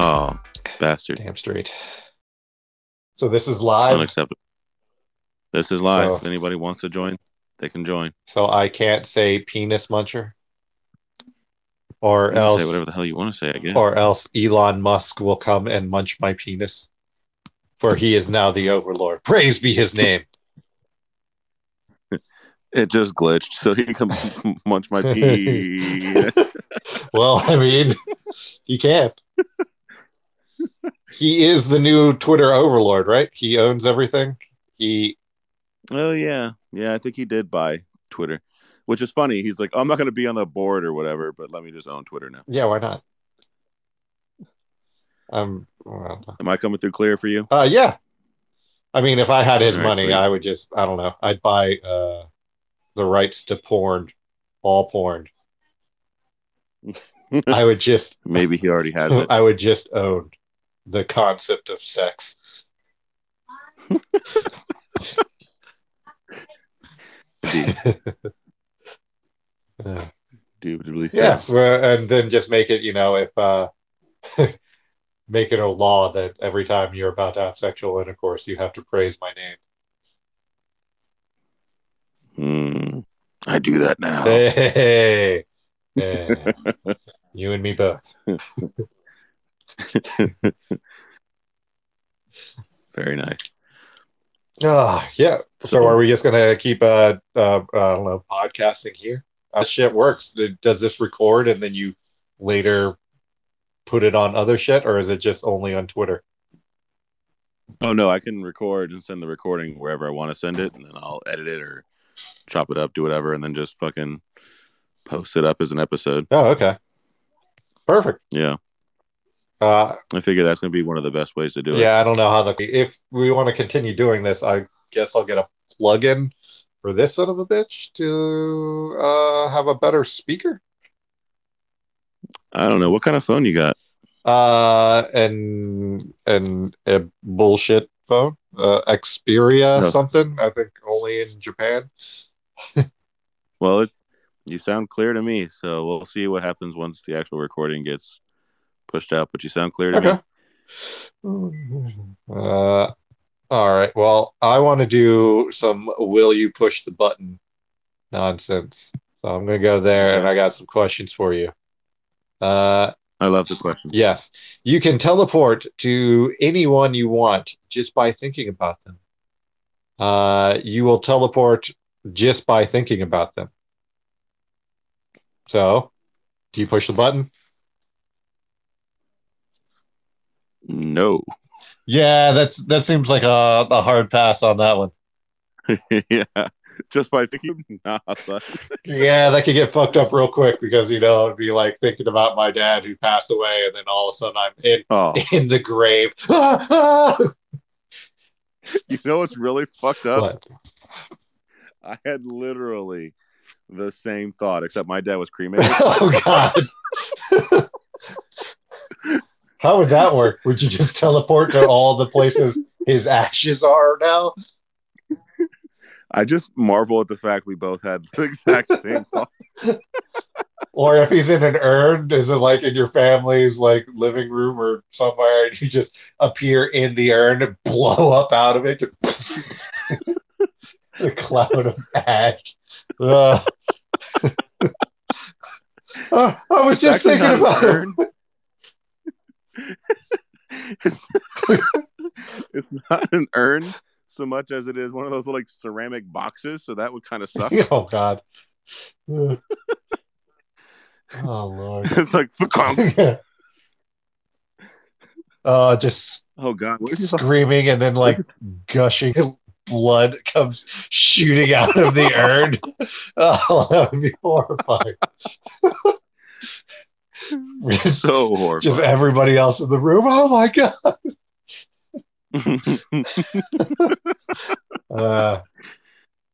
Oh, bastard. Damn straight. So this is live. Unacceptable. This is live. So- if anybody wants to join, they can join. So I can't say penis muncher. Or You else say whatever the hell you want to say, I guess. or else Elon Musk will come and munch my penis. For he is now the overlord. Praise be his name. It just glitched, so he can munch my pee. well, I mean, he can't. He is the new Twitter overlord, right? He owns everything. He oh yeah, yeah. I think he did buy Twitter, which is funny. He's like, I'm not going to be on the board or whatever, but let me just own Twitter now. yeah, why not? Um well, Am I coming through clear for you? uh yeah. I mean, if I had his right, money, sweet. I would just I don't know. I'd buy uh the rights to porn, all porn. I would just Maybe he already has it. I would just own the concept of sex. Yeah, Indubitably so. yeah, and then just make it, you know, if uh, make it a law that every time you're about to have sexual intercourse, you have to praise my name. Hmm. I do that now. Hey, yeah. you and me both. Very nice. Ah, yeah. So, are we just gonna keep uh, uh, I don't know, podcasting here? How shit works? Does this record and then you later put it on other shit, or is it just only on Twitter? Oh no, I can record and send the recording wherever I want to send it, and then I'll edit it or chop it up, do whatever, and then just fucking post it up as an episode. Oh, okay. Perfect. Yeah, Uh, I figure that's gonna be one of the best ways to do it. yeah, I don't know how the if we want to continue doing this, I guess I'll get a plug-in for this son of a bitch to uh have a better speaker. I don't know what kind of phone you got. Uh, and and a bullshit phone, uh, Xperia No. something. I think only in Japan. Well, it, you sound clear to me, so we'll see what happens once the actual recording gets pushed out. But you sound clear to Okay. me. Uh, all right. Well, I want to do some will you push the button nonsense. So I'm going to go there and I got some questions for you. Uh, I love the question. yes. You can teleport to anyone you want just by thinking about them. Uh, you will teleport just by thinking about them. So, do you push the button? No. Yeah, that's that seems like a, a hard pass on that one. yeah. Just by thinking, nah. Yeah, that could get fucked up real quick because you know it'd be like thinking about my dad who passed away, and then all of a sudden I'm in Oh, in the grave. You know what's really fucked up? What? I had literally the same thought, except my dad was cremated. Oh God! How would that work? Would you just teleport to all the places his ashes are now? I just marvel at the fact we both had the exact same thought. Or if he's in an urn, is it like in your family's like living room or somewhere, and you just appear in the urn and blow up out of it? the cloud of ash. Uh, I was just It's thinking about it. It's, it's not an urn so much as it is one of those like ceramic boxes, so that would kind of suck. Oh God. Oh Lord. it's like "Fuck." uh, just oh god, screaming and then like gushing blood comes shooting out of the urn. Oh, that would be horrifying. so just everybody else in the room. Oh my god. Uh,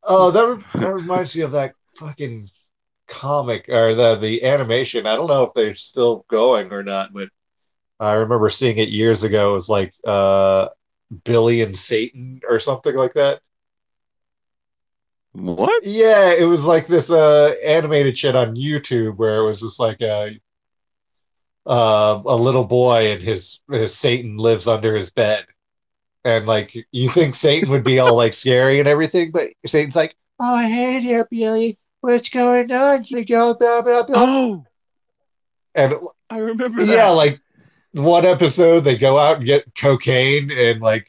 oh, that re- that reminds me of that fucking comic or the the animation. I don't know if they're still going or not, but I remember seeing it years ago. It was like uh, Billy and Satan or something like that. what? Yeah, it was like this uh animated shit on YouTube where it was just like uh uh, a little boy and his, his Satan lives under his bed. And like you think Satan would be all like scary and everything, but Satan's like, Oh, hey there, Billy. What's going on? You go blah blah blah. Oh, And I remember that. yeah, like one episode they go out and get cocaine, and like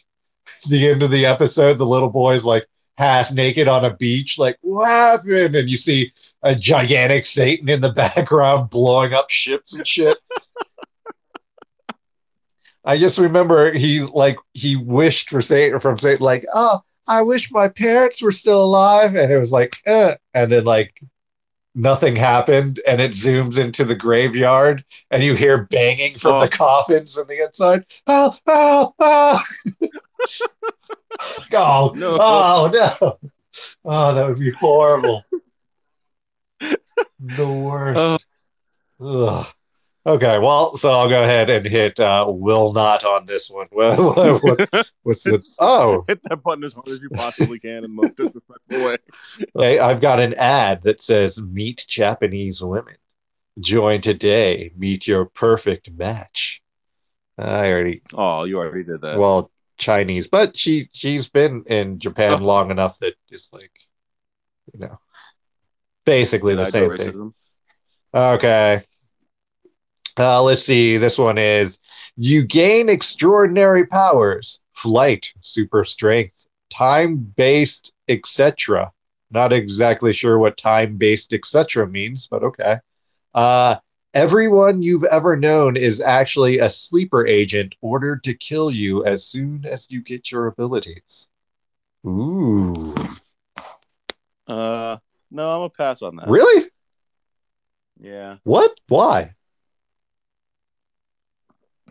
the end of the episode, the little boy's like half naked on a beach, like what happened? And you see a gigantic Satan in the background blowing up ships and shit. I just remember he like he wished for Satan from Satan, like, oh, I wish my parents were still alive, and it was like, eh. and then like nothing happened, and it zooms into the graveyard, and you hear banging from Oh. the coffins on the inside. Oh, oh, oh. oh, No. oh, no. Oh, that would be horrible. the worst. Oh. Ugh. Okay, well, so I'll go ahead and hit uh, will not on this one. What, what- what- what's the? Oh, Hit that button as hard as you possibly can in the most disrespectful way. I, I've got an ad that says "Meet Japanese women. Join today. Meet your perfect match." I already Oh, you already did that. well Chinese, but she she's been in Japan Oh. long enough that it's like, you know, basically the Denied same thing. Okay. Uh, let's see. This one is you gain extraordinary powers, flight, super strength, time based, etc. Not exactly sure what time based, etc. means, but okay. Uh, everyone you've ever known is actually a sleeper agent ordered to kill you as soon as you get your abilities. Ooh. Uh, no, I'm gonna pass on that. Really? Yeah. What? Why?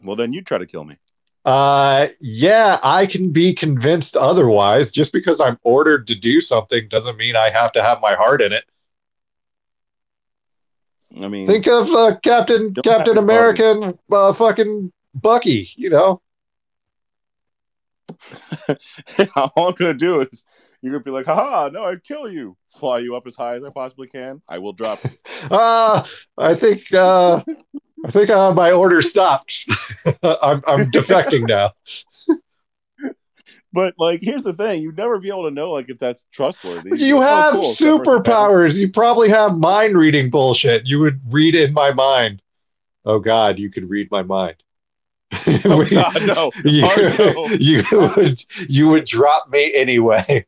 Well, then you try to kill me. Uh, yeah, I can be convinced otherwise. Just because I'm ordered to do something doesn't mean I have to have my heart in it. I mean, Think of uh, Captain Captain American, uh, fucking Bucky. You know, all I'm gonna do is you're gonna be like, haha, no, I'd kill you. Fly you up as high as I possibly can. I will drop you. uh, I think uh, I think uh, my order stopped. I'm I'm defecting now. But like, here's the thing: you'd never be able to know like if that's trustworthy. You like, oh, have cool, that person- superpowers. You probably have mind reading bullshit. You would read in my mind. Oh God, you could read my mind. Oh God, no! you, Oh, no. you would you would drop me anyway.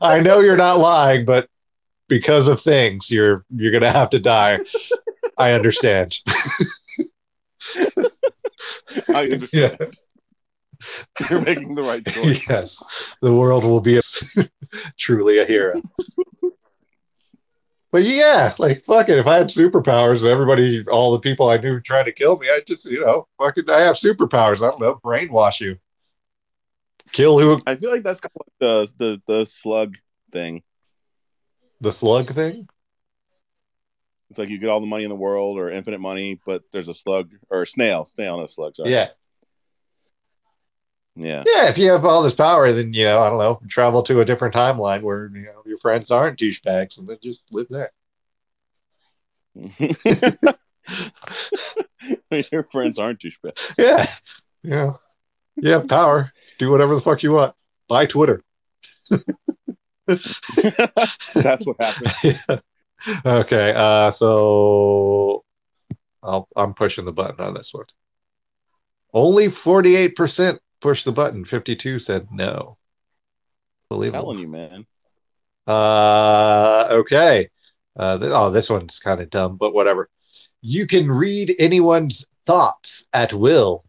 I know you're not lying, but because of things, you're you're gonna have to die. I understand. I understand. You're making the right choice. yes, the world will be a, truly a hero. But yeah, like fuck it. If I had superpowers, everybody, all the people I knew trying to kill me, I just, you know, fucking, I have superpowers. I don't know, brainwash you, kill who I feel like that's kind of like the the the slug thing. the slug thing. It's like you get all the money in the world or infinite money, but there's a slug or a snail, snail, not a slug. Sorry. Yeah, yeah. yeah. If you have all this power, then you know, I don't know, travel to a different timeline where you know your friends aren't douchebags, and then just live there. Your friends aren't douchebags. Yeah, you know, you have power. Do whatever the fuck you want. Buy Twitter. That's what happened. okay, uh, so I'll, I'm pushing the button on this one. Only 48% pushed the button. 52 said no. Believable. telling you, man. Uh, okay. Uh, th- oh, this one's kind of dumb, but whatever. You can read anyone's thoughts at will,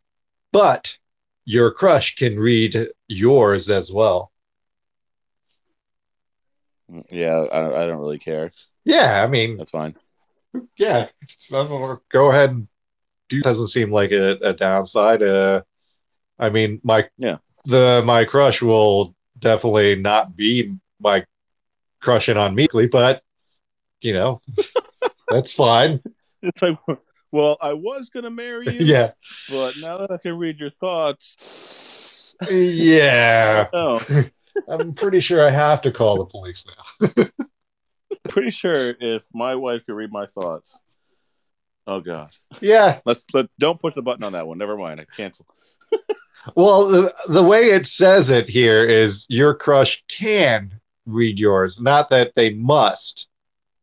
but your crush can read yours as well. Yeah, I don't, I don't really care. Yeah, I mean, That's fine. yeah, go ahead and do. Doesn't seem like a, a downside. Uh, I mean, my Yeah. the my crush will definitely not be my crushing on Meekly, but you know, that's fine. It's like, well, I was gonna marry you, Yeah, but now that I can read your thoughts, yeah. oh, I'm pretty sure I have to call the police now. Pretty sure if my wife could read my thoughts, Oh god. Yeah. Let's let don't push the button on that one. Never mind. I cancel. Well, the, the way it says it here is your crush can read yours, not that they must,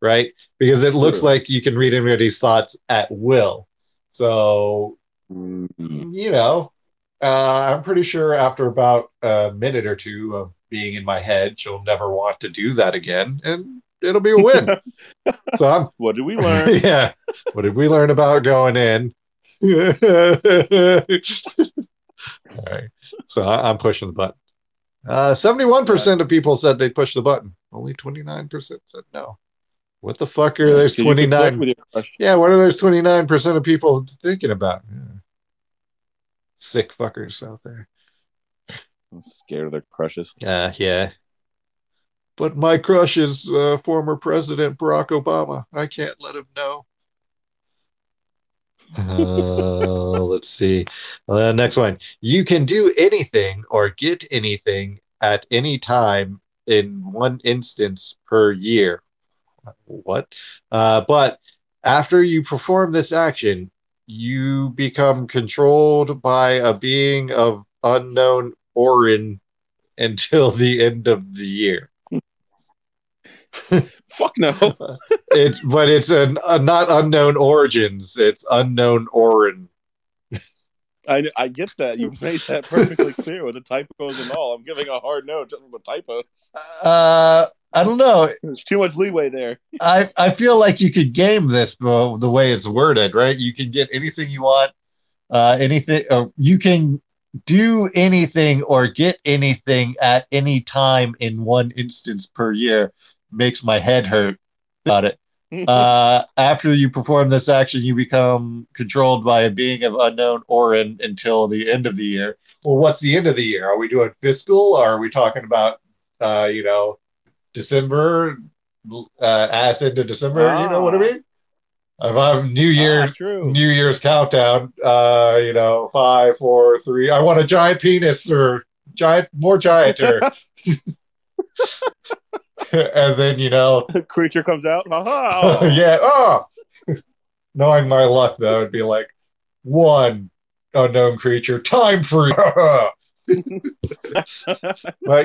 right? Because it looks like you can read anybody's thoughts at will. So, Mhm. you know, uh, I'm pretty sure after about a minute or two of being in my head, she'll never want to do that again, and it'll be a win. so I'm What did we learn? yeah. What did we learn about going in? All right. So I, I'm pushing the button. Uh, 71% of people said they'd push the button. Only 29% said no. What the fuck are those can flirt 29? with your crush. Yeah, what are those 29% of people thinking about? Yeah. Sick fuckers out there. I'm scared of their crushes. Uh, yeah. But my crush is uh, former President Barack Obama. I can't let him know. Uh, let's see. Uh, next one. You can do anything or get anything at any time in one instance per year. What? Uh, but after you perform this action, you become controlled by a being of unknown origin until the end of the year. Fuck no. It's but it's an uh, not unknown origins. It's unknown origin. I I get that. You made that perfectly clear with the typos and all. I'm giving a hard no to the typos. Uh, I don't know. There's too much leeway there. I I feel like you could game this the way it's worded, right? You can get anything you want, uh, anything. Uh, you can do anything or get anything at any time in one instance per year. Makes my head hurt about it. Uh, after you perform this action, you become controlled by a being of unknown origin until the end of the year. Well, what's the end of the year? Are we doing fiscal? Or are we talking about, uh, you know, December, uh, ass into December? You know what I Ah. mean? If I'm New Year, Ah, true. New Year's countdown, uh, you know, five, four, three. I want a giant penis or giant, more giant, or, and then you know, Creature comes out. Ha ha. yeah. Oh, knowing my luck, though, that would be like one unknown creature, time free. but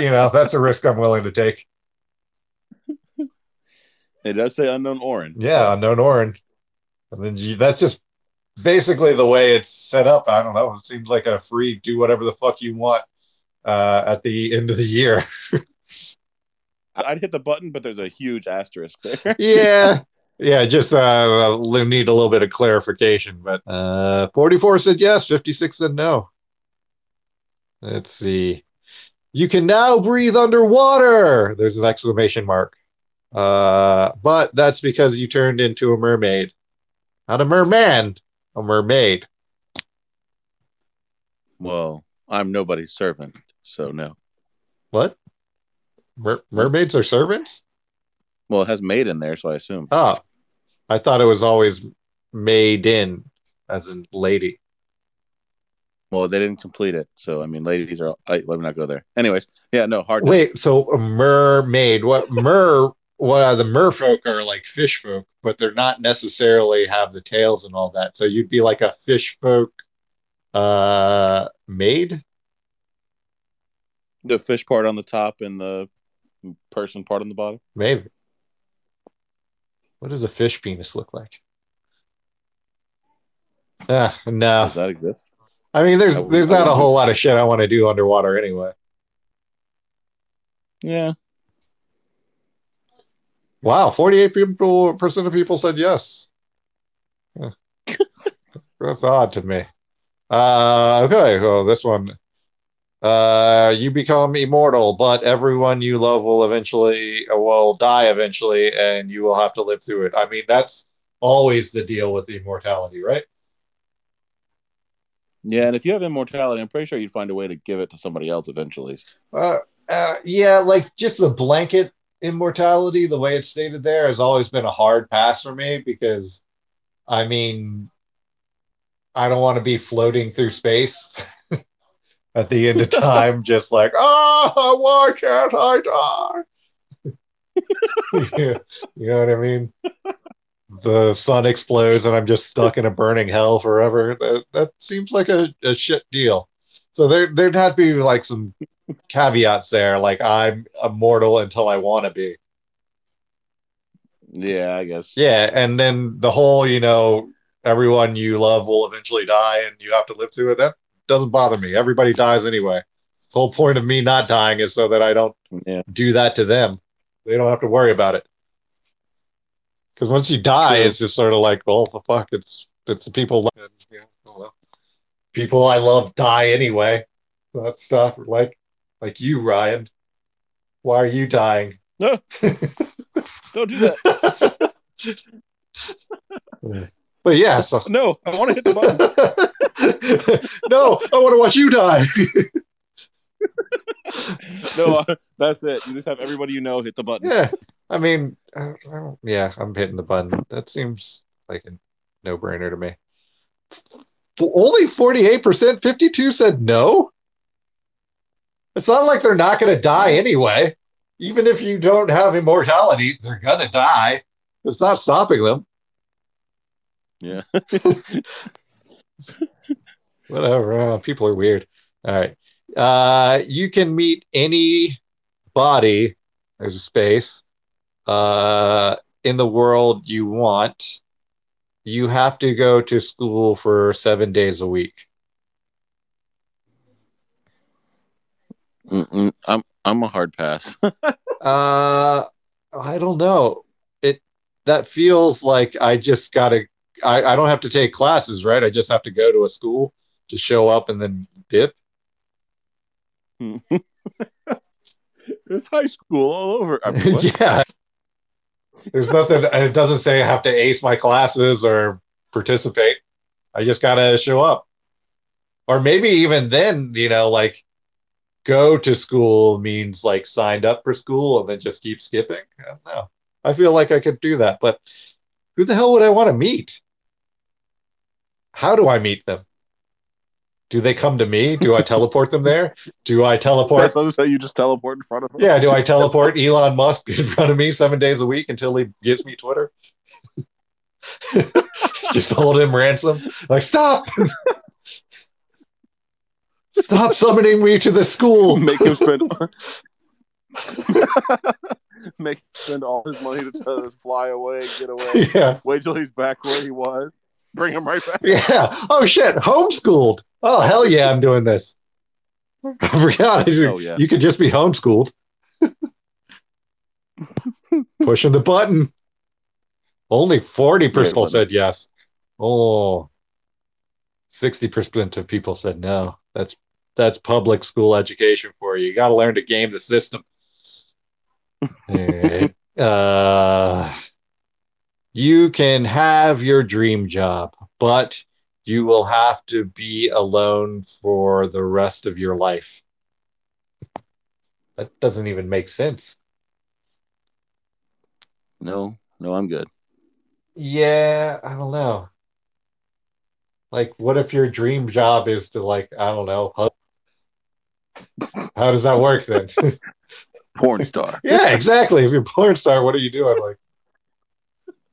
you know, that's a risk I'm willing to take. It does say unknown Orin. Yeah, unknown Orin. And then you, that's just basically the way it's set up. I don't know. It seems like a free do whatever the fuck you want uh, at the end of the year. I'd hit the button, but there's a huge asterisk there. yeah. Yeah, just uh, need a little bit of clarification. But uh, 44 said yes, 56 said no. Let's see. You can now breathe underwater. There's an exclamation mark. Uh, but that's because you turned into a mermaid. Not a merman, a mermaid. Well, I'm nobody's servant, so no. What? Mer- mermaids are servants? Well, it has maid in there, so I assume. Oh, I thought it was always made in, as in lady. Well, they didn't complete it, so I mean, ladies are. I, let me not go there. Anyways, yeah, no hard. Wait, so a mermaid? What mer? What are the merfolk are like fish folk, but they're not necessarily have the tails and all that. So you'd be like a fish folk, uh, maid. the fish part on the top and the person part on the bottom. Maybe. What does a fish penis look like? Ah, no. Does that exist? I mean, there's there's not a whole lot of shit I want to do underwater anyway. Yeah. Wow, 48 people percent of people said yes. Huh. That's odd to me. Uh okay, well this one. Uh you become immortal, but everyone you love will eventually uh, will die eventually and you will have to live through it. I mean, that's always the deal with immortality, right? Yeah, and if you have immortality, I'm pretty sure you'd find a way to give it to somebody else eventually. Uh, uh, yeah, like just the blanket immortality, the way it's stated there, has always been a hard pass for me because, I mean, I don't want to be floating through space at the end of time, just like, oh, why can't I die? you know what I mean? the sun explodes and I'm just stuck in a burning hell forever. That that seems like a, a shit deal. So there there'd have to be like some caveats there, like I'm immortal until I want to be. Yeah, I guess. Yeah, and then the whole, you know, everyone you love will eventually die and you have to live through it. That doesn't bother me. Everybody dies anyway. The whole point of me not dying is so that I don't Yeah. do that to them. They don't have to worry about it. Because once you die, True. it's just sort of like, well, the fuck, it's it's the people. And, you know, I don't know. People I love die anyway. So That stuff, like like you, Ryan. Why are you dying? No, don't do that. but yeah, so No, I want to hit the button. no, I want to watch you die. No, uh, that's it. You just have everybody you know hit the button. yeah, I mean, I, I yeah, I'm hitting the button. That seems like a no-brainer to me. Only 48%, 52 said no. It's not like they're not going to die anyway. Even if you don't have immortality, they're going to die. It's not stopping them. Yeah. Whatever. uh, people are weird. All right. Uh, you can meet any body, there's a space, uh, in the world you want. You have to go to school for seven days a week. Mm-mm. I'm I'm a hard pass. Uh, I don't know. It that feels like I just gotta. I, I don't have to take classes, right? I just have to go to a school to show up and then dip. Hmm. it's high school all over. I mean, yeah. There's nothing, and it doesn't say I have to ace my classes or participate. I just gotta show up. Or maybe even then, you know, like go to school means like signed up for school and then just keep skipping. I don't know. I feel like I could do that, but who the hell would I want to meet? How do I meet them? Do they come to me? Do I teleport them there? Do I teleport That's what I'm saying. You just teleport in front of them. yeah, do I teleport Elon Musk in front of me seven days a week until he gives me Twitter? Just hold him ransom. Like, stop! stop summoning me to the school. Make him spend. Make him spend all his money to us fly away, get away. yeah, Wait till he's back where he was. Bring him right back. yeah. Oh shit, homeschooled. Oh hell yeah, I'm doing this. I forgot. Oh, yeah. You could just be homeschooled. Pushing the button. Only 40% Right button. said yes. Oh. 60% of people said no. That's that's public school education for you. You got to learn to game the system. Uh, you can have your dream job, but you will have to be alone for the rest of your life. That doesn't even make sense. No, no, I'm good. Yeah, I don't know. Like, what if your dream job is to, like, I don't know, hug? How does that work then? Porn star. yeah, exactly. If you're a porn star, what are you doing? Like,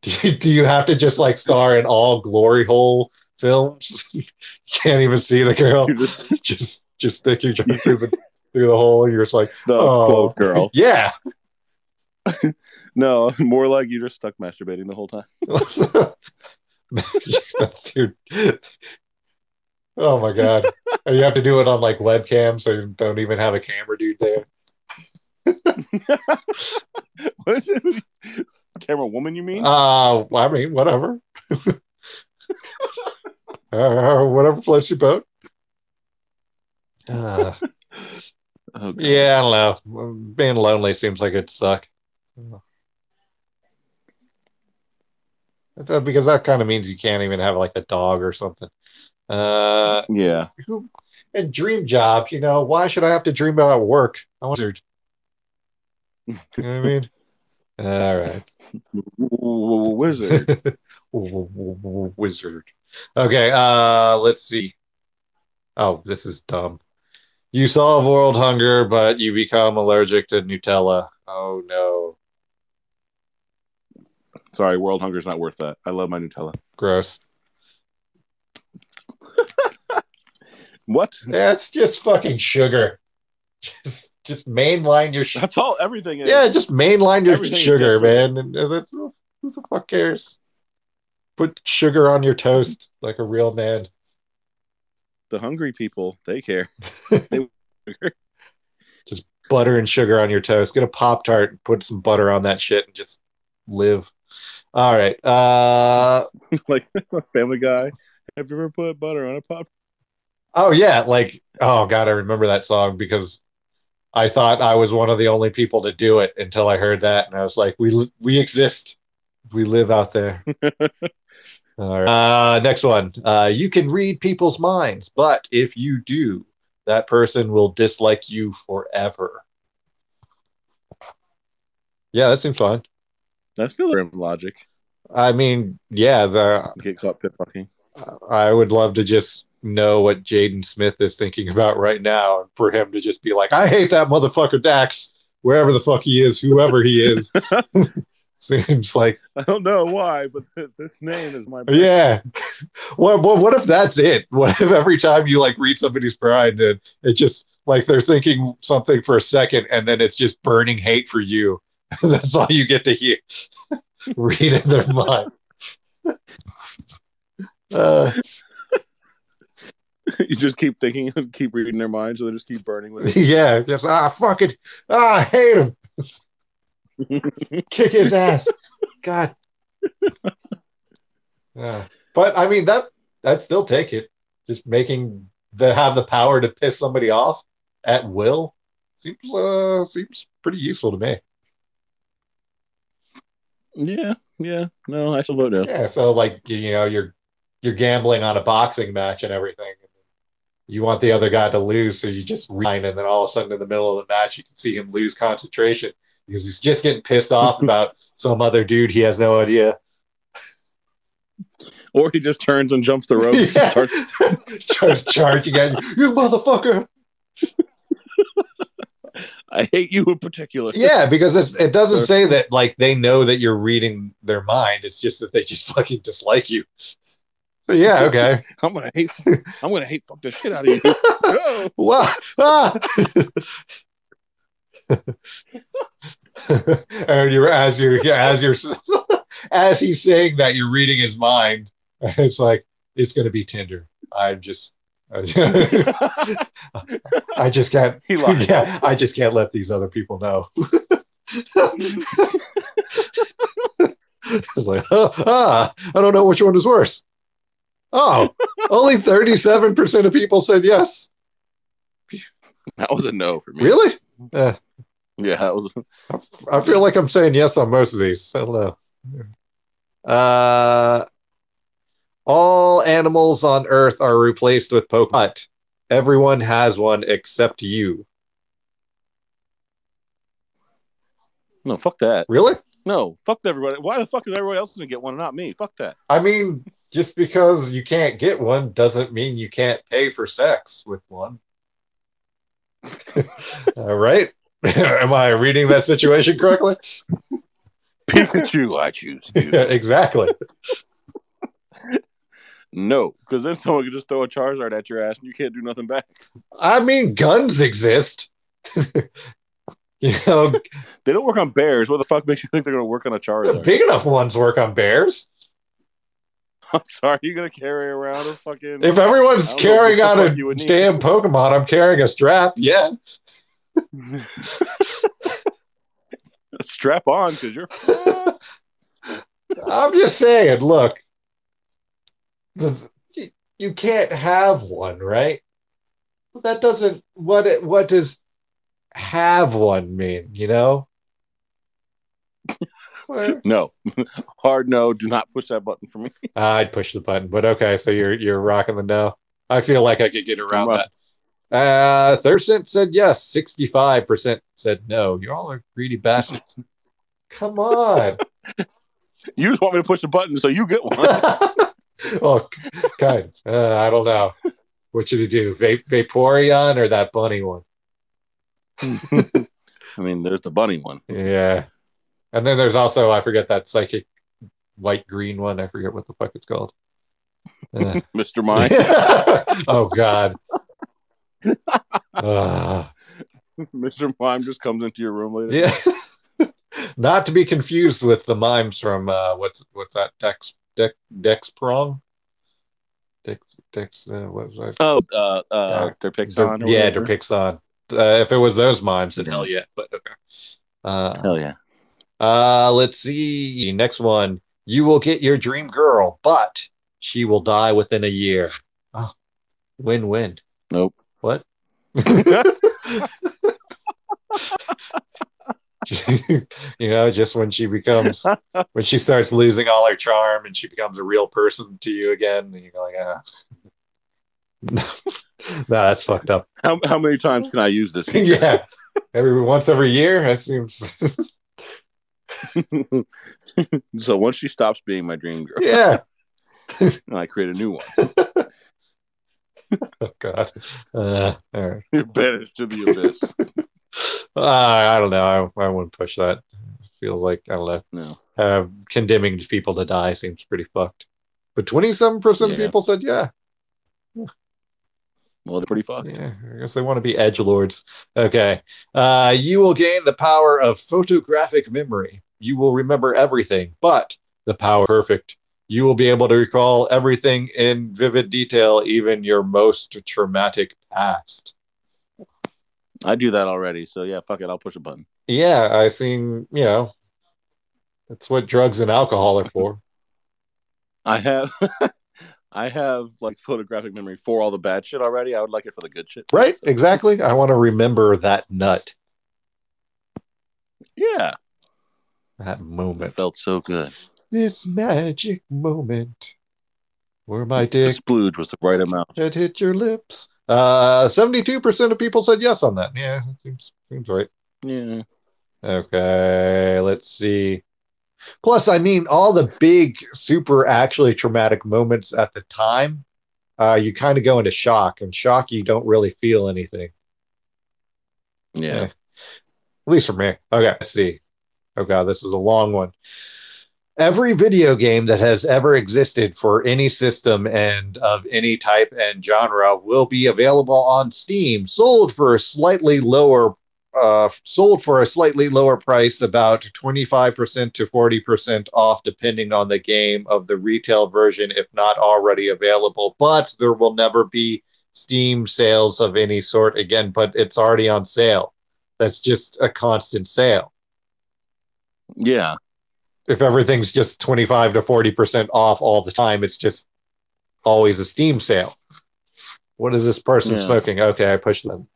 do you, do you have to just like star in all glory hole films? you can't even see the girl. You're just just just stick your junk through the through the hole. You're just like, the Oh. quote girl. yeah. No, more like you just stuck masturbating the whole time. That's your. Oh my god! And you have to do it on like webcam, so you don't even have a camera dude there. What is it? Camera woman, you mean? Uh, I mean, whatever. uh, whatever floats your boat. Uh, God. yeah, I don't know. Being lonely seems like it'd suck. Because that kind of means you can't even have like a dog or something. Uh, Yeah. and dream job, you know, why should I have to dream about work? I want to. You know what I mean? All right. Wizard. Wizard. Okay, uh let's see. Oh, this is dumb. You solve world hunger, but you become allergic to Nutella. Oh no. Sorry, world hunger's not worth that. I love my Nutella. Gross. What? It's just fucking sugar. Just, just mainline your sugar. That's all everything is. Yeah, just mainline your Everything sugar, man. And, and that's- who the fuck cares? Put sugar on your toast like a real man. The hungry people, they care. Just butter and sugar on your toast. Get a Pop Tart and put some butter on that shit and just live. All right. Uh like Family Guy. Have you ever put butter on a pop? oh yeah, like oh god, I remember that song because I thought I was one of the only people to do it until I heard that and I was like, we we exist. We live out there. All right. Uh, next one. Uh, you can read people's minds, but if you do, that person will dislike you forever. Yeah, that seems fun. That's feeling logic. I mean, yeah, the Get caught pickpocketing. I would love to just know what Jaden Smith is thinking about right now, and for him to just be like, "I hate that motherfucker Dax, wherever the fuck he is, whoever he is." Seems like I don't know why, but this name is my. Yeah. What, what what if that's it? What if every time you like read somebody's mind and it just like they're thinking something for a second and then it's just burning hate for you. that's all you get to hear. read in their mind. Uh, you just keep thinking and keep reading their minds, so they just keep burning with it. yeah, just ah fuck it. Ah, I hate him. Kick his ass. God. Yeah. But I mean that I'd still take it. Just making the have the power to piss somebody off at will seems uh seems pretty useful to me. yeah, yeah. No, I still vote no. Yeah, so like you know, you're you're gambling on a boxing match and everything. You want the other guy to lose, so you just rein, and then all of a sudden in the middle of the match, you can see him lose concentration because he's just getting pissed off about some other dude he has no idea. Or he just turns and jumps the ropes. and Yeah. starts- Starts charging at you, you motherfucker. I hate you in particular. Yeah, because it's, it doesn't say that like they know that you're reading their mind. It's just that they just fucking dislike you. Yeah, okay. I'm gonna hate. I'm gonna hate fuck the shit out of you. Wow. Ah. and you're as you're as you're as he's saying that you're reading his mind. It's like it's gonna be Tinder. I'm just I just can't yeah, I just can't let these other people know. it's like, ah, ah, I don't know which one is worse. Oh, only 37% of people said yes. That was a no for me. Really? Uh, Yeah, that was. I feel like I'm saying yes on most of these. I don't know. Uh, all animals on Earth are replaced with Pokemon. Everyone has one except you. No, fuck that. Really? No, fuck everybody. Why the fuck is everybody else gonna get one and not me? Fuck that. I mean, just because you can't get one doesn't mean you can't pay for sex with one. All right. Am I reading that situation correctly? Pikachu, I choose. exactly. No, because then someone could just throw a Charizard at your ass and you can't do nothing back. I mean, guns exist. you know, They don't work on bears. What the fuck makes you think they're gonna work on a Charizard? big enough ones work on bears. I'm sorry, you gonna carry around a fucking If everyone's I don't know carrying on a need. damn Pokemon, I'm carrying a strap. Yeah. strap on because you're I'm just saying, look, the, you, you can't have one, right? That doesn't what it, what does have one mean, you know? Well, no hard no. Do not push that button for me. I'd push the button, but okay, so you're you're rocking the no. I feel like I could get around that. Uh, Thurston said yes. Sixty-five percent said no. You all are greedy bastards. Come on. You just want me to push the button so you get one. oh, kind. Uh, I don't know. What should he do? Va- Vaporeon or that bunny one? I mean, there's the bunny one. Yeah. And then there's also I forget that psychic white green one. I forget what the fuck it's called. Uh, Mr. Mime. oh God. Uh, Mr. Mime just comes into your room later. yeah. Not to be confused with the mimes from uh, what's what's that Dex Dex Dex Prong? Dex Dex uh, what was that? Oh, uh, uh, Uh, Derpixon. or yeah, whatever. Derpixon. Uh, if it was those mimes, then hell yeah. But okay. Uh, Hell yeah. Uh, let's see. Next one. You will get your dream girl, but she will die within a year. Oh, win-win. Nope. What? you know, just when she becomes when she starts losing all her charm and she becomes a real person to you again, and you're like, ah. no, that's fucked up. How, how many times can I use this? yeah. Every once every year, that seems so once she stops being my dream girl, yeah. I create a new one. Oh god. Uh, all right. You're banished to the abyss. Uh, I don't know. I, I wouldn't push that. Feels like I don't know. No. Uh, condemning people to die seems pretty fucked. But twenty-seven percent of people said yeah. Well, they're pretty fucked. Yeah, I guess they want to be edge lords. Okay. Uh, you will gain the power of photographic memory. You will remember everything, but the power perfect. You will be able to recall everything in vivid detail, even your most traumatic past. I do that already. So yeah, fuck it. I'll push a button. Yeah, I seen, you know, that's what drugs and alcohol are for. I have, I have like photographic memory for all the bad shit already. I would like it for the good shit. Right? Exactly. I want to remember that nut, Yeah, that it moment, felt so good. this magic moment where my The dick splooge was the right amount. had hit your lips. Uh, 72% of people said yes on that. Yeah, seems, seems right. Yeah. Okay, let's see. Plus, I mean, all the big, super actually traumatic moments at the time, uh, you kind of go into shock, and shock, you don't really feel anything. Yeah. At least for me. Okay, let's see. Oh god, this is a long one. Every video game that has ever existed for any system and of any type and genre will be available on Steam, sold for a slightly lower uh, sold for a slightly lower price, about 25% to 40% off, depending on the game of the retail version, if not already available. But there will never be Steam sales of any sort again, but it's already on sale. That's just a constant sale. Yeah. If everything's just 25 to 40% off all the time, it's just always a Steam sale. What is this person Yeah. smoking? Okay, I pushed them.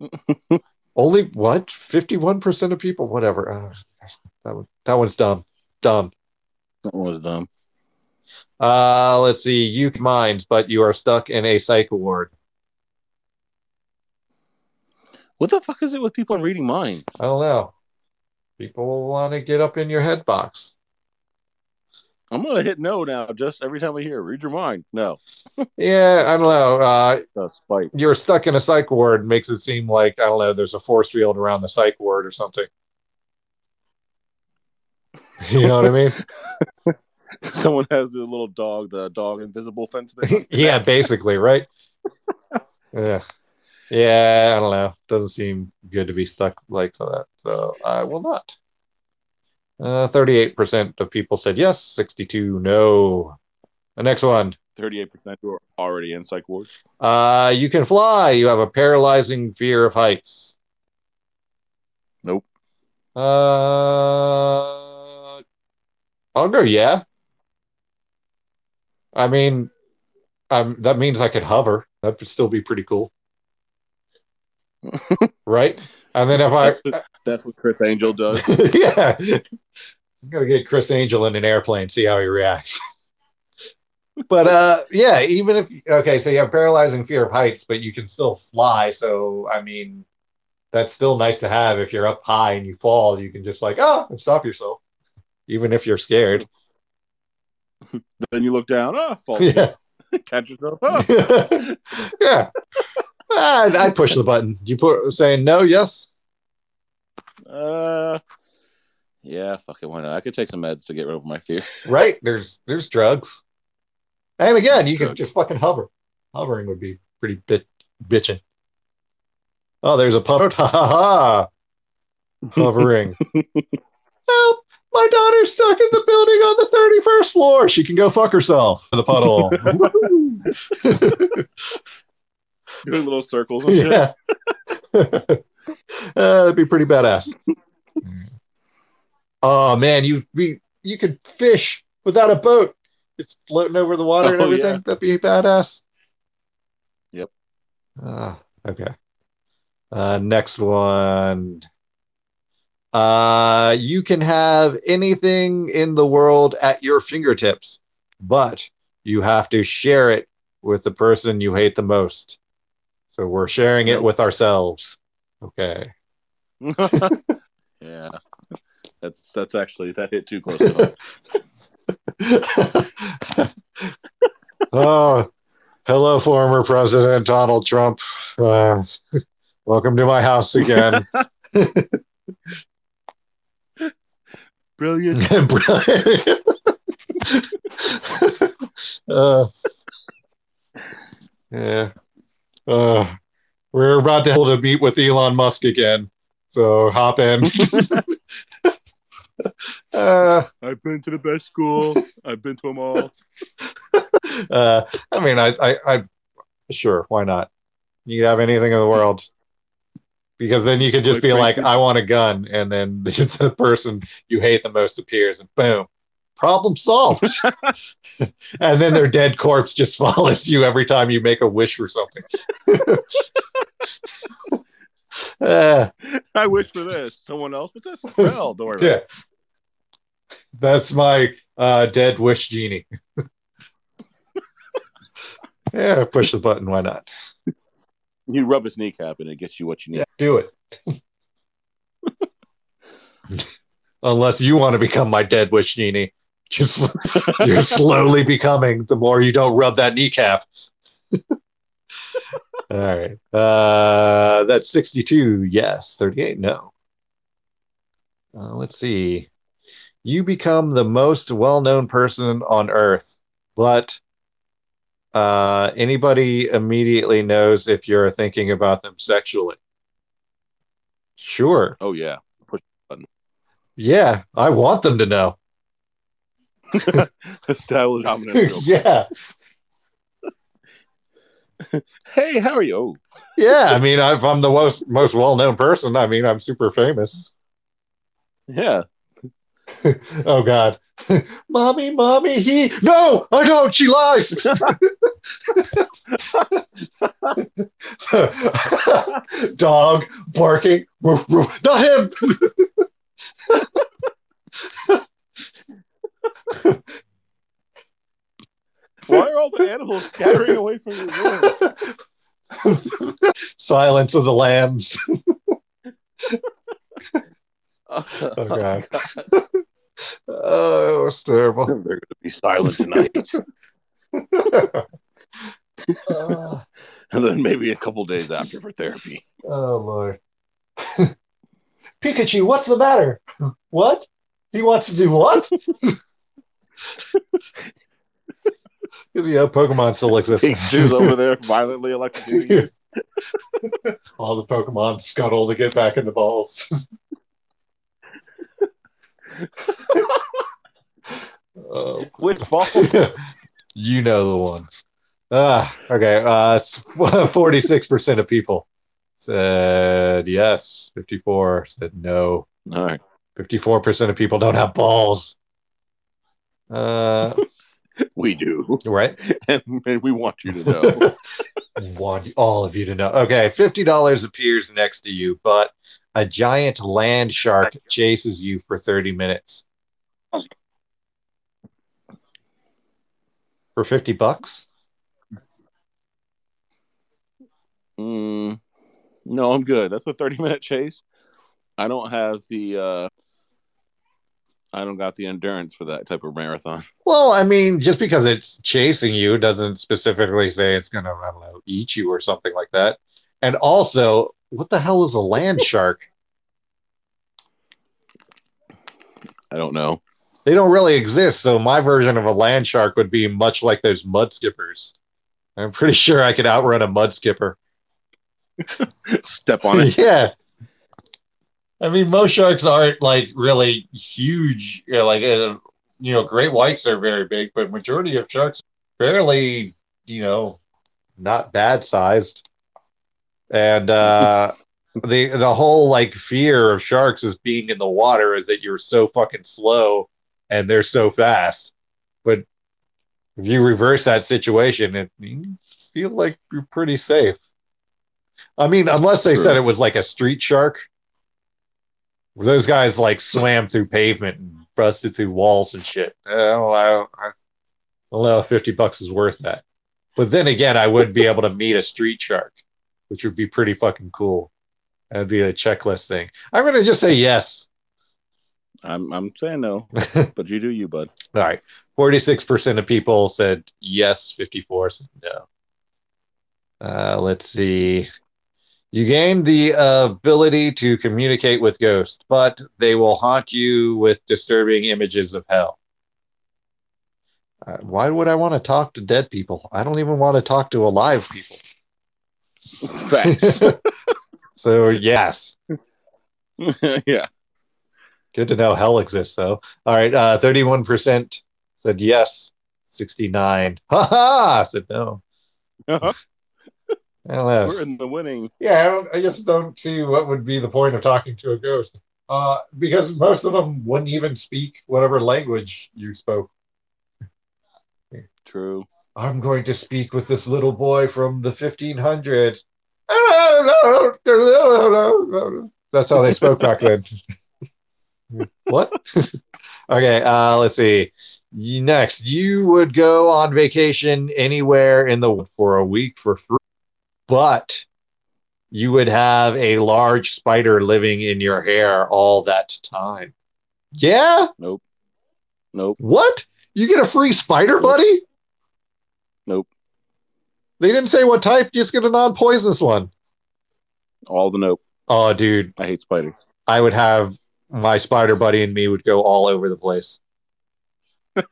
Only what? 51% of people? Whatever. Uh, that, one, that one's dumb. Dumb. That one was dumb. Uh, let's see. You can minds, but you are stuck in a psych ward. What the fuck is it with people and reading minds? I don't know. People will want to get up in your head box. I'm gonna hit no now. Just every time I hear read your mind. No, Yeah, I don't know. Uh, spite. you're stuck in a psych ward makes it seem like I don't know. There's a force field around the psych ward or something. You know what I mean? Someone has the little dog, the dog invisible fence thing. yeah, basically, right? Yeah, yeah. I don't know. Doesn't seem good to be stuck like that. So I will not. Uh, Thirty-eight percent of people said yes. Sixty-two no. The next one. Thirty-eight percent who are already in psych wards. Uh, you can fly. You have a paralyzing fear of heights. Nope. Uh, I'll go. Yeah. I mean, um, that means I could hover. That would still be pretty cool, right? And then if I, That's what Criss Angel does. yeah, I'm gonna get Criss Angel in an airplane, see how he reacts. but uh, yeah, even if okay, so you have paralyzing fear of heights, but you can still fly. So I mean, that's still nice to have. If you're up high and you fall, you can just like oh, and stop yourself, even if you're scared. then you look down. Oh, fall. Yeah, Catch yourself. Oh. yeah. I'd, I'd push the button. You put saying no, yes. Uh, yeah, fuck it. Why not? I could take some meds to get rid of my fear. Right? There's there's drugs. And again, you can Drugs. just fucking hover. Hovering would be pretty bit bitching. Oh, there's a puddle. Ha ha ha. Hovering. Help! My daughter's stuck in the building on the 31st floor. She can go fuck herself in the puddle. Doing little circles and shit. yeah. uh, that'd be pretty badass. oh man, you we you could fish without a boat. It's floating over the water and Oh, everything. yeah. That'd be badass. Yep. Ah, okay. Uh, next one. Uh, you can have anything in the world at your fingertips, but you have to share it with the person you hate the most. So we're sharing it with ourselves. Okay. yeah. That's that's actually that hit too close to home. oh, hello, former President Donald Trump. Uh, welcome to my house again. Brilliant. uh, yeah. We're about to hold a meet with Elon Musk again. So hop in. uh, I've been to the best school. I've been to them all. uh, I mean, I, I, I, sure, why not? You can have anything in the world. Because then you could just Like be like, I want a gun. And then the person you hate the most appears, and boom, problem solved. and then their dead corpse just follows you every time you make a wish for something. Uh, I wish for this. Someone else, but that's well. Don't worry yeah. That's my uh, dead wish genie. yeah, push the button. Why not? You rub his kneecap and it gets you what you need. Yeah, do it. Unless you want to become my dead wish genie. Just you're slowly becoming the more you don't rub that kneecap. All right. Uh that's 62. Yes. 38. No. Uh, let's see. You become the most well-known person on earth, but uh anybody immediately knows if you're thinking about them sexually. Sure. Oh yeah. Yeah, I want them to know. Establish dominance. yeah. hey, how are you? Yeah, I mean, if I'm the most most well known person, I mean, I'm super famous. yeah. oh God, mommy, mommy, he. No, I don't. She lies. Dog barking. Not him. Why are all the animals scattering away from your room? Silence of the lambs. Oh, God. Oh, it was terrible. They're going to be silent tonight. Uh, and then maybe a couple days after for therapy. oh Lord. Pikachu, what's the matter? What? He wants to do what? the uh, Pokemon still exists. Pikachu's over there violently electrocuting you. All the Pokemon scuttle to get back in the balls. oh, Which ball? you know the ones. Ah, okay. Uh, forty-six percent of people said yes. Fifty-four said no. All right. Fifty-four percent of people don't have balls. Uh, We do. right. And, and we want you to know. Want all of you to know. Okay, fifty dollars appears next to you, but a giant land shark chases you for thirty minutes. For fifty bucks? Mm, no, I'm good. That's a 30 minute chase. I don't have the uh I don't got the endurance for that type of marathon. Well, I mean, just because it's chasing you doesn't specifically say it's I don't know, eat you or something like that. And also, what the hell is a land shark? I don't know. They don't really exist. So my version of a land shark would be much like those mud skippers. I'm pretty sure I could outrun a mud skipper. Step on it. yeah. I mean, most sharks aren't like really huge. You know, like, uh, you know, great whites are very big, but majority of sharks fairly, you know, not bad sized. And uh, the the whole like fear of sharks is being in the water is that you're so fucking slow and they're so fast. But if you reverse that situation, it you feel like you're pretty safe. I mean, unless they True. said it was like a street shark, where those guys like swam through pavement and busted through walls and shit. Uh, well, I, I don't know if 50 bucks is worth that. But then again, I would be able to meet a street shark, which would be pretty fucking cool. That'd be a checklist thing. I'm going to just say yes. I'm I'm saying no, but you do you, bud. All right. 46% of people said yes, 54 said no. Uh, let's see. You gain the ability to communicate with ghosts, but they will haunt you with disturbing images of hell. Uh, why would I want to talk to dead people? I don't even want to talk to alive people. Facts. so, yes. yeah. Good to know hell exists, though. All right. Uh, 31% said yes. 69. Ha ha! Said no. Uh-huh. I don't know. We're in the winning. Yeah, I, don't, I just don't see what would be the point of talking to a ghost. Uh, because most of them wouldn't even speak whatever language you spoke. True. I'm going to speak with this little boy from the 1500. That's how they spoke back then. what? okay, uh, let's see. Next, you would go on vacation anywhere in the for a week for free, but you would have a large spider living in your hair all that time. Yeah? Nope. Nope. What? You get a free spider, buddy? Nope. They didn't say what type. You just get a non-poisonous one. All the nope. Oh, dude, I hate spiders. I would have my spider buddy and me would go all over the place.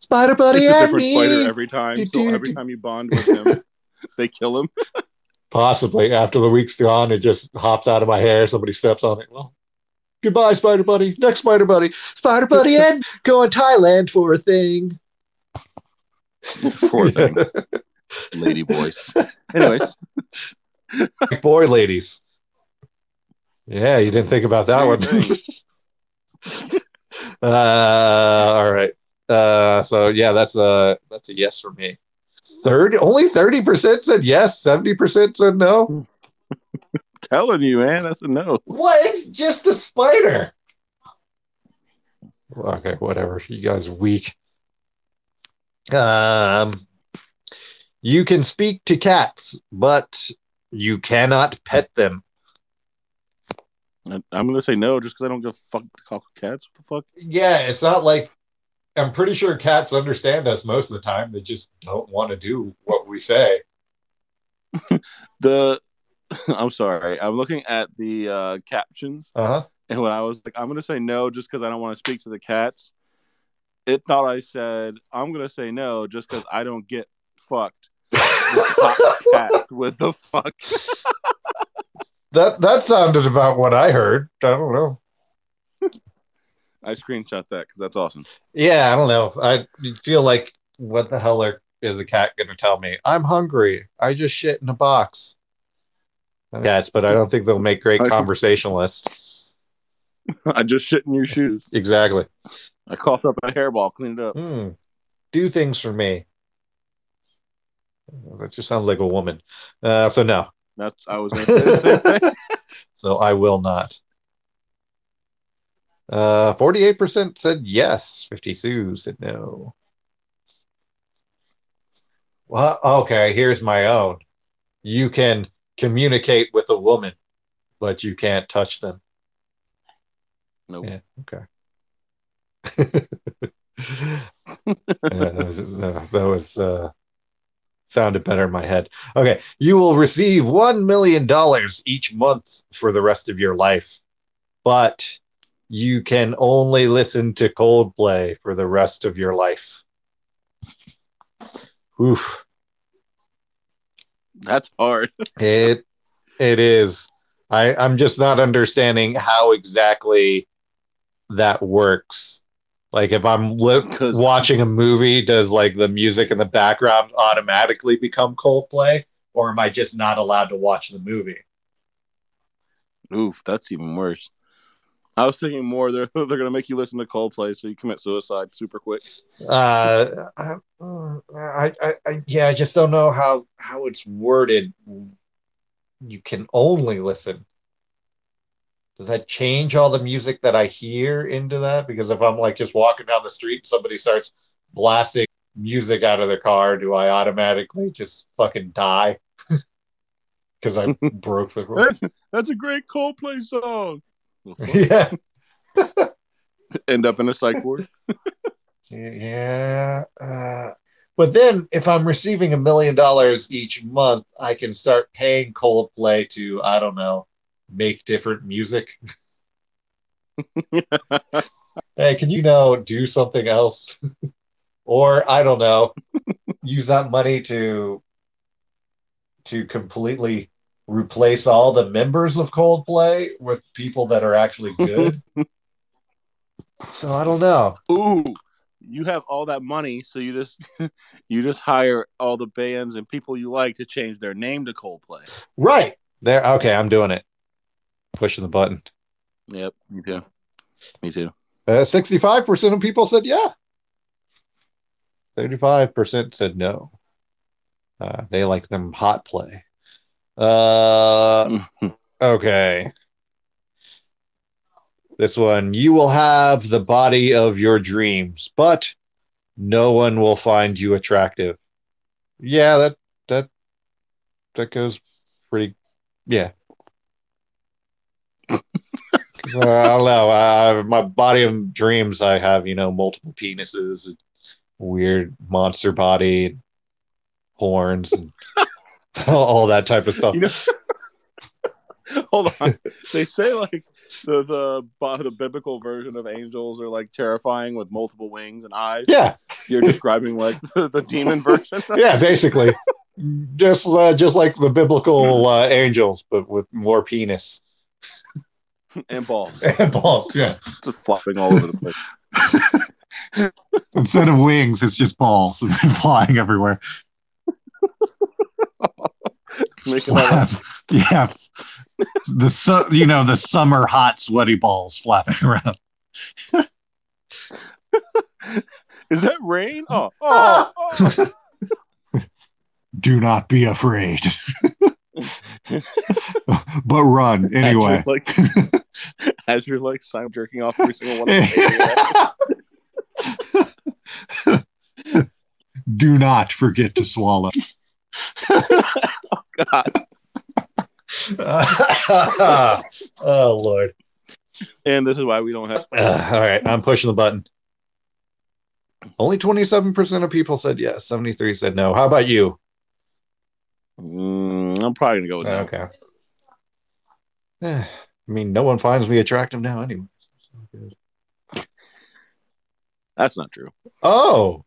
spider buddy it's a and different me. spider every time. Do, So do, every do. time you bond with him, they kill him. Possibly after the week's gone, it just hops out of my hair. Somebody steps on it. Well, goodbye, spider buddy. Next spider buddy. Spider buddy and go in Thailand for a thing. Poor thing. Lady boys. Anyways, Boy, ladies. Yeah, you didn't think about that one. uh, all right. Uh, so yeah, that's a that's a yes for me. Third, only thirty percent said yes. Seventy percent said no. telling you, man, that's a no. What? Just a spider. Okay, whatever. You guys are weak. Um, you can speak to cats, but you cannot pet them. I- I'm gonna say no just because I don't give a fuck to call cats. What the fuck? Yeah, it's not like I'm pretty sure cats understand us most of the time. They just don't want to do what we say. The I'm sorry. I'm looking at the uh, captions, Uh huh. and when I was like, I'm gonna say no just because I don't want to speak to the cats. It thought I said I'm gonna say no just because I don't get fucked. with cats. What the fuck? That that sounded about what I heard. I don't know. I screenshot that because that's awesome. Yeah, I don't know. I feel like what the hell are, is a cat going to tell me? I'm hungry. I just shit in a box. Cats, but I don't think they'll make great conversationalists. I just shit in your shoes. Exactly. I coughed up a hairball, cleaned it up. Hmm. Do things for me. That just sounds like a woman. Uh, so no. That's I was gonna say the same thing. So I will not. Uh, 48% said yes. 52 said no. Well, okay, here's my own. You can communicate with a woman, but you can't touch them. Nope. Yeah, okay. Yeah, that was, that was uh, sounded better in my head. Okay, you will receive one million dollars each month for the rest of your life, but you can only listen to Coldplay for the rest of your life. Oof. That's hard. It it is. I I'm just not understanding how exactly that works. Like if I'm li- watching a movie, does like the music in the background automatically become Coldplay, or am I just not allowed to watch the movie? Oof, that's even worse. I was thinking more they're they're gonna make you listen to Coldplay so you commit suicide super quick. Uh, I, I, I, yeah, I just don't know how how it's worded. You can only listen. Does that change all the music that I hear into that? Because if I'm like just walking down the street and somebody starts blasting music out of their car, do I automatically just fucking die? Because I broke the rule. That's, that's a great Coldplay song. Yeah. End up in a psych ward. Yeah. Uh, but then if I'm receiving a million dollars each month, I can start paying Coldplay to, I don't know, make different music. hey, can you know do something else? or I don't know, use that money to to completely replace all the members of Coldplay with people that are actually good. so I don't know. Ooh, you have all that money, so you just you just hire all the bands and people you like to change their name to Coldplay. Right. There. Okay, I'm doing it. Pushing the button. Yep, me too. Me too. Uh, 65% of people said yeah. 35% said no. Uh, they like them hot play. Uh, okay. This one, you will have the body of your dreams, but no one will find you attractive. Yeah, that that that goes pretty. Yeah. Uh, I don't know. Uh, my body of dreams, I have you know multiple penises, weird monster body, horns, and all that type of stuff. You know- Hold on. They say like the the the biblical version of angels are like terrifying with multiple wings and eyes. yeah, You're describing like the, the demon version. yeah, basically, just uh, just like the biblical uh, angels, but with more penis and balls and balls. Yeah, just flopping all over the place. instead of wings, it's just balls flying everywhere. Making that Yeah, the su- you know the summer hot sweaty balls flapping around. Is that rain? Oh, oh, oh. Do not be afraid, but run anyway. As you're like, as you're like Simon jerking off every single one. Of the Do not forget to swallow. God. oh Lord! And this is why we don't have. Uh, all right, I'm pushing the button. Only 27% of people said yes. 73 said no. How about you? Mm, I'm probably gonna go with no. Okay. Eh, I mean, no one finds me attractive now anyway. That's not true. Oh,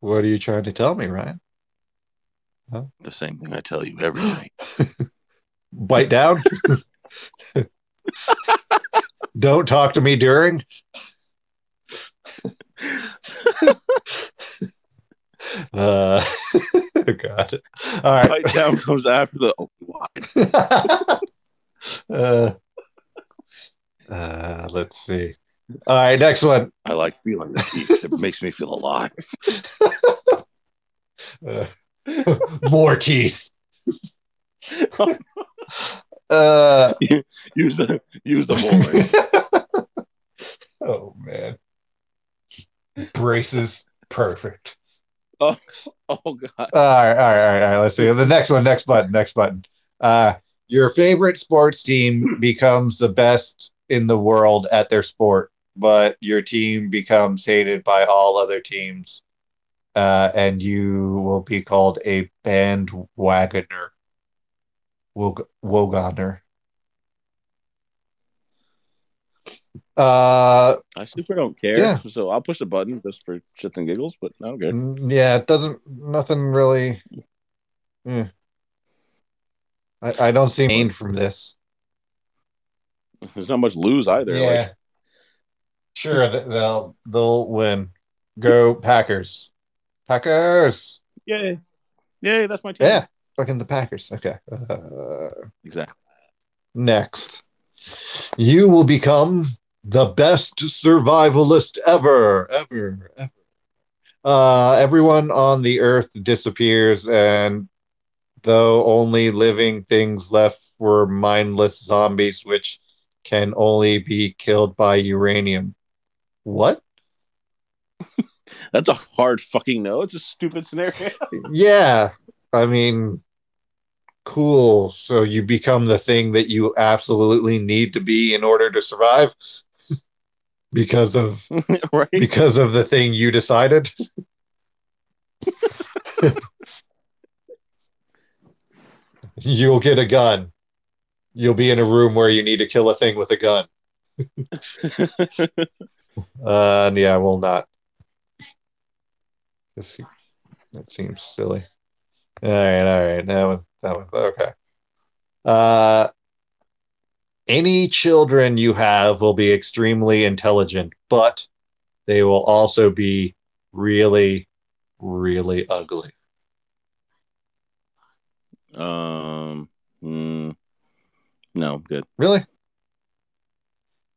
what are you trying to tell me, Ryan? The same thing I tell you every night. Bite down. Don't talk to me during. Uh, God. All right. Bite down comes after the open wide. uh, uh, let's see. All right, next one. I like feeling the teeth. It makes me feel alive. Uh, more teeth. uh, Use the use the molar. oh man, braces perfect. Oh God. All right, all right, all right, all right. Let's see the next one. Next button. Next button. Uh, your favorite sports team becomes the best in the world at their sport, but your team becomes hated by all other teams, uh, and you will be called a bandwagoner. Wog- Wogoner. Uh, I super don't care. Yeah. So I'll push the button just for shits and giggles, but I don't care. mm, yeah, it doesn't. Nothing really. eh. I, I don't see gain from this. There's not much lose either. yeah, Like, sure. They'll they'll win. Go Packers. Packers. yay, yay, that's my team. Yeah, fucking the Packers. Okay. Uh, exactly. next, you will become the best survivalist ever, ever, ever. Uh, everyone on the earth disappears, and though only living things left were mindless zombies, which can only be killed by uranium. What? That's a hard fucking no. It's a stupid scenario. Yeah, I mean, cool. So you become the thing that you absolutely need to be in order to survive because of right? because of the thing you decided. You'll get a gun. You'll be in a room where you need to kill a thing with a gun. Uh, and yeah, I will not. This, that seems silly. All right, all right. That one, that one. Okay. Uh, any children you have will be extremely intelligent, but they will also be really, really ugly. um, mm, no, good. Really?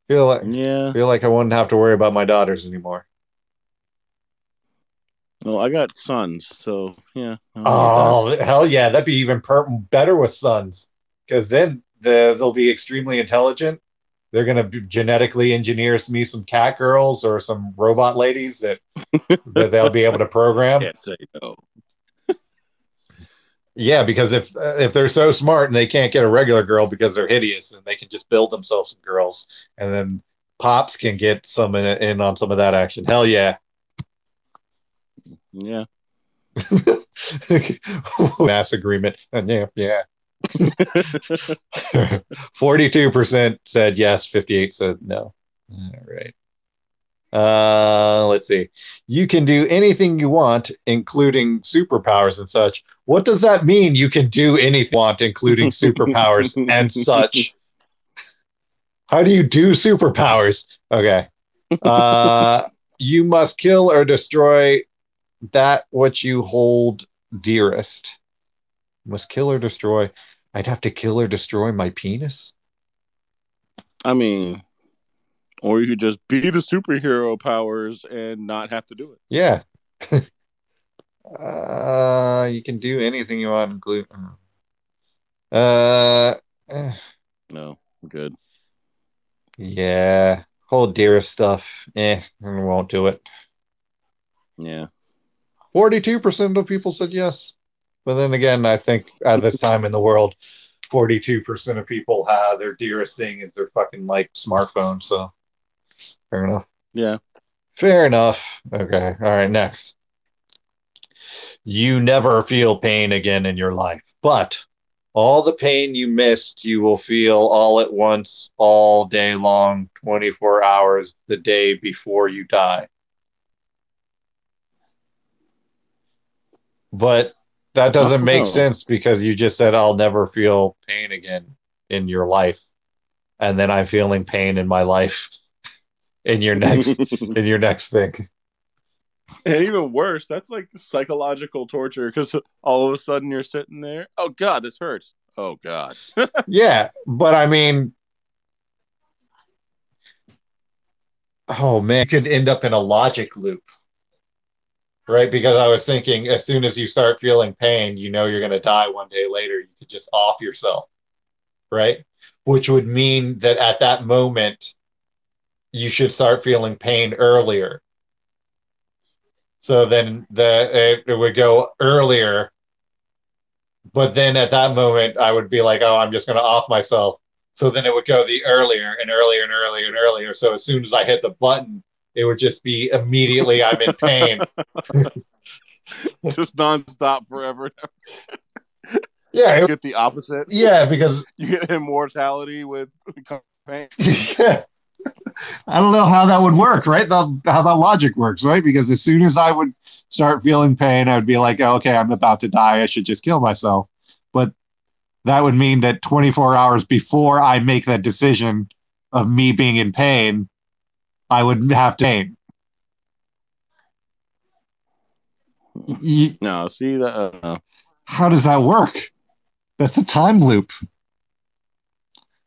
Feel like Yeah. feel like I wouldn't have to worry about my daughters anymore. Well, I got sons, so yeah. I like Oh hell yeah, that'd be even per- better with sons, because then the, they'll be extremely intelligent. They're gonna genetically engineer me some cat girls or some robot ladies that, that they'll be able to program. Can't say no. Yeah, because if if they're so smart and they can't get a regular girl because they're hideous, then they can just build themselves some girls, and then pops can get some in, in on some of that action. Hell yeah! Yeah. Mass agreement. And yeah, yeah. Forty-two percent said yes. Fifty-eight said no. All right. Uh, let's see. You can do anything you want, including superpowers and such. What does that mean? You can do anything you want, including superpowers and such. How do you do superpowers? Okay. Uh, you must kill or destroy that what you hold dearest. Must kill or destroy. I'd have to kill or destroy my penis. I mean, or you could just be the superhero powers and not have to do it. Yeah. uh, you can do anything you want, include. Uh, eh, No, good. yeah. Hold dearest stuff. Eh, I won't do it. Yeah. 42% of people said yes. But then again, I think at this time in the world, 42% of people have their dearest thing is their fucking like smartphone. So fair enough. Yeah. Fair enough. Okay. All right. Next. You never feel pain again in your life, but all the pain you missed, you will feel all at once, all day long, 24 hours the day before you die. But that doesn't make Oh. sense because you just said I'll never feel pain again in your life. And then I'm feeling pain in my life in your next in your next thing. and even worse, that's like psychological torture because all of a sudden you're sitting there. Oh God, this hurts. Oh God. Yeah, but I mean, oh man, it could end up in a logic loop, right? Because I was thinking, as soon as you start feeling pain, you know you're going to die one day later. You could just off yourself, right? Which would mean that at that moment, you should start feeling pain earlier. So then the it, it would go earlier but then at that moment, I would be like, oh, I'm just going to off myself. So then it would go the earlier and earlier and earlier and earlier. So as soon as I hit the button, it would just be immediately I'm in pain. Just nonstop forever. yeah. You get the opposite. yeah. Because, You get immortality with pain. yeah. I don't know how that would work, right? That, how that logic works, right? Because as soon as I would start feeling pain, I would be like, oh, okay, I'm about to die. I should just kill myself. But that would mean that 24 hours before I make that decision of me being in pain, I would have to pain. no, see that. Uh, how does that work? That's a time loop.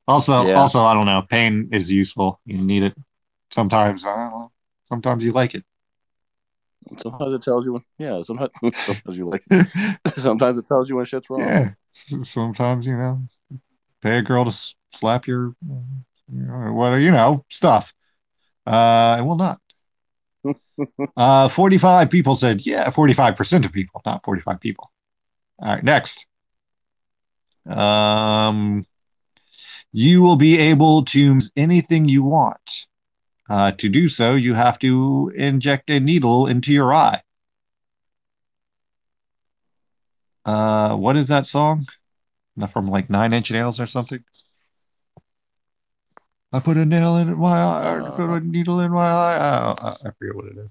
Also, yeah. also, I don't know. Pain is useful. You need it. Sometimes, I don't know. Sometimes you like it. Sometimes it tells you when. Yeah, sometimes, sometimes you like. It. sometimes it tells you when shit's wrong. Yeah. Sometimes you know, pay a girl to slap your, you know, what you know stuff. Uh, I will not. uh, 45 people said, yeah, 45% of people, not 45 people. All right, next. Um, you will be able to anything you want. Uh, to do so, you have to inject a needle into your eye. Uh, what is that song? Not from like Nine Inch Nails or something. I put a nail in my eye, or put a uh. needle in my eye. I, I forget what it is.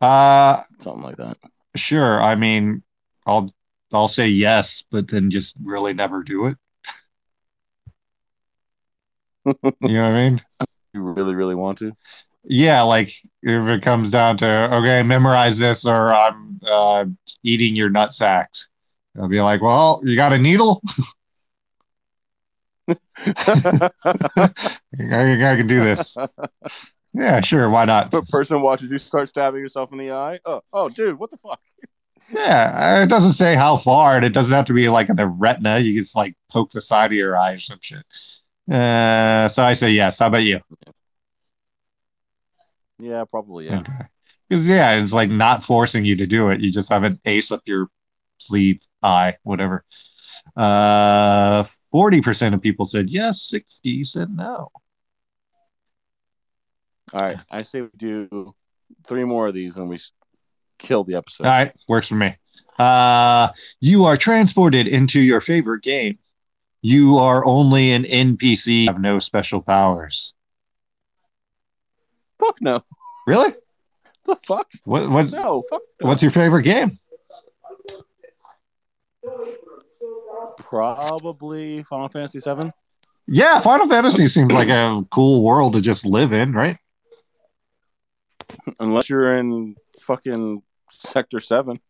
Uh, something like that. Sure. I mean, I'll I'll say yes, but then just really never do it. you know what I mean? You really, really want to? Yeah, like if it comes down to okay, memorize this, or I'm uh, eating your nut sacks. I'll be like, well, you got a needle? I, I can do this. Yeah, sure. Why not? A person watches you start stabbing yourself in the eye. Oh, oh, dude, what the fuck? Yeah, it doesn't say how far, and it doesn't have to be like in the retina. You can just like poke the side of your eye or some shit. Uh, so I say yes. How about you? Yeah, probably. Yeah. Because okay. yeah, it's like not forcing you to do it. You just have an ace up your sleeve, eye, whatever. Uh, forty percent of people said yes. Sixty said no. All right, I say we do three more of these and we kill the episode. All right, works for me. Uh, you are transported into your favorite game. You are only an NPC, have no special powers. Fuck no. Really? The fuck? What? What? No. Fuck. No. What's your favorite game? Probably Final Fantasy Seven. Yeah, Final Fantasy seems like a cool world to just live in, right? Unless you're in fucking Sector Seven.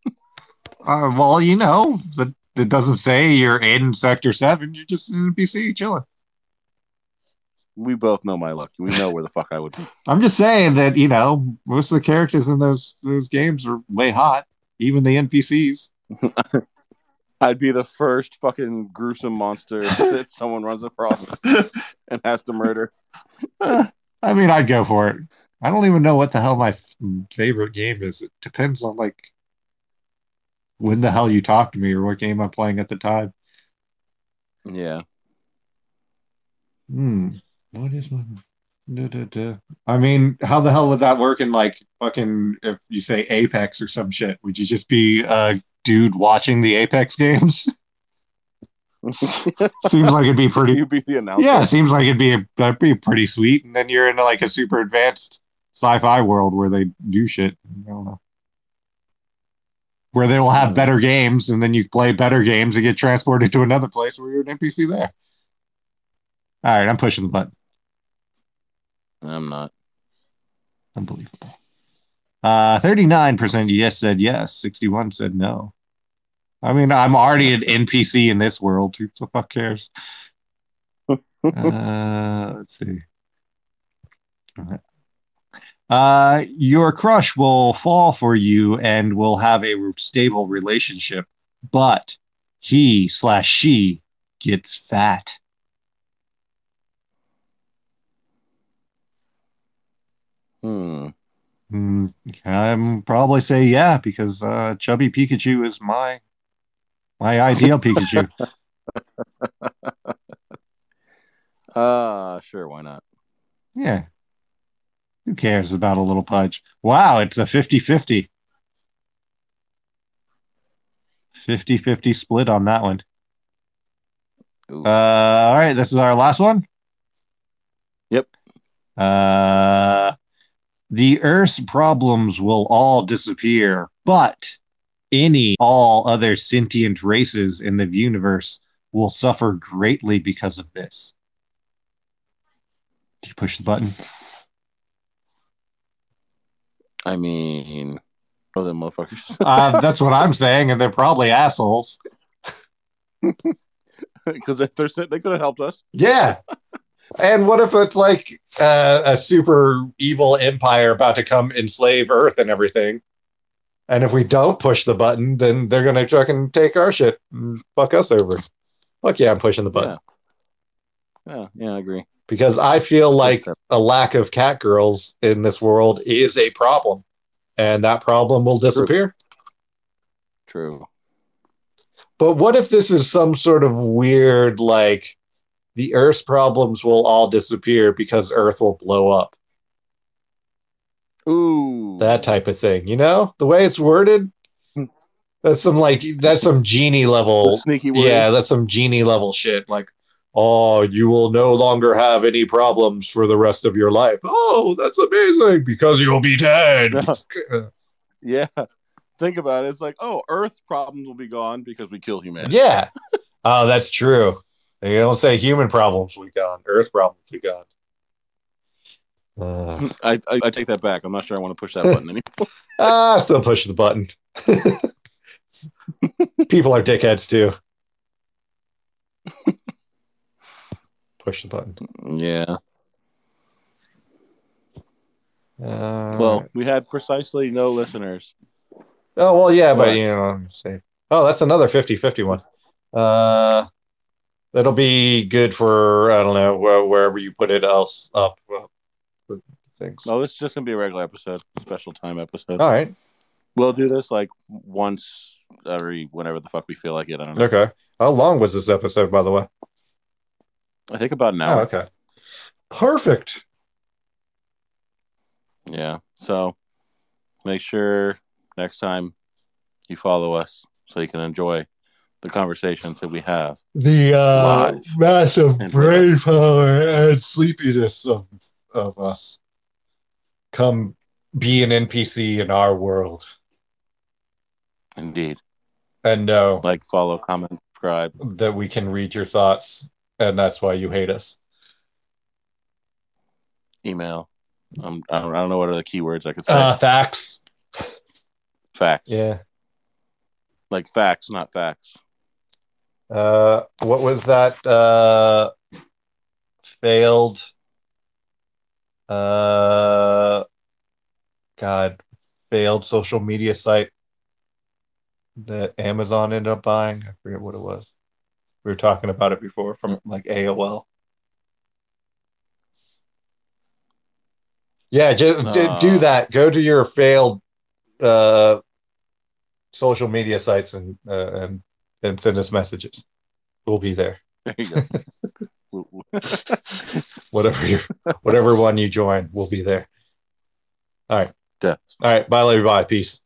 uh, well, you know, the it doesn't say you're in Sector Seven. You're just an NPC chilling. We both know my luck. We know where the fuck I would be. I'm just saying that you know most of the characters in those those games are way hot. Even the NPCs. I'd be the first fucking gruesome monster that someone runs across and has to murder. Uh, I mean, I'd go for it. I don't even know what the hell my favorite game is. It depends on like when the hell you talk to me or what game I'm playing at the time. Yeah. Hmm. What is my da, da, da. I mean, how the hell would that work in like fucking if you say Apex or some shit? Would you just be a dude watching the Apex games? seems like it'd be pretty. You'd be the announcer. Yeah, seems like it'd be a, that'd be pretty sweet. And then you're in like a super advanced sci-fi world where they do shit. I don't know where they will have better games, and then you play better games and get transported to another place where you're an NPC there. All right, I'm pushing the button. I'm not. Unbelievable. Uh, 39% yes said yes, 61 said no. I mean, I'm already an NPC in this world. Who the fuck cares? uh, let's see. Uh, your crush will fall for you and will have a stable relationship, but he slash she gets fat. Hmm. Mm, I'm probably say yeah because uh, chubby Pikachu is my my ideal Pikachu. uh sure, why not? Yeah. Who cares about a little pudge? Wow, it's a 50 50. 50 50 split on that one. Uh, all right, this is our last one. Yep. Uh, the Earth's problems will all disappear, but any all other sentient races in the universe will suffer greatly because of this. Do you push the button? I mean, the motherfuckers. Uh, that's what I'm saying, and they're probably assholes. Because if they're they could have helped us. Yeah. And what if it's like uh, a super evil empire about to come enslave Earth and everything? And if we don't push the button, then they're gonna fucking take our shit and fuck us over. Fuck yeah, I'm pushing the button Yeah. Yeah, yeah, I agree. because I feel like a lack of cat girls in this world is a problem, and that problem will disappear. True. But what if this is some sort of weird like the Earth's problems will all disappear because Earth will blow up? Ooh. that type of thing. You know, the way it's worded. Hmm. That's some like that's some genie level. Sneaky word. Yeah, that's some genie level shit. Like, oh, you will no longer have any problems for the rest of your life. Oh, that's amazing because you'll be dead. Yeah. Think about it. It's like, oh, Earth's problems will be gone because we kill humanity. yeah. Oh, that's true. You don't say human problems will be gone. Earth problems will be gone. Uh, I, I I take that back. I'm not sure I want to push that button anymore. ah, still push the button. People are dickheads too. Push the button. yeah. Uh, Well, we had precisely no listeners. oh well, yeah, but But- you know, say, oh, that's another 50-50 one. Uh, that'll be good for I don't know where, wherever you put it else up. Things. No, this is just gonna be a regular episode, special time episode. All right. We'll do this like once every whenever the fuck we feel like it. I don't know. Okay. How long was this episode, by the way? I think about an Oh, hour. okay. Perfect. Yeah. So make sure next time you follow us so you can enjoy the conversations that we have. the uh, massive brain power and sleepiness of of us come be an NPC in our world Indeed. and know Like, follow, comment, subscribe. that we can read your thoughts and that's why you hate us. email. Um, I don't, I don't know what are the keywords I could say. Uh, facts. facts. Yeah. Like facts, not facts. Uh, what was that? Uh, failed. Uh, God, failed social media site that Amazon ended up buying. I forget what it was. We were talking about it before from like AOL. Yeah, just Uh. do that. Go to your failed uh, social media sites and uh, and and send us messages. We'll be there. There you go. Whatever you, whatever one you join, we'll be there. Death. All right, bye, everybody. Peace.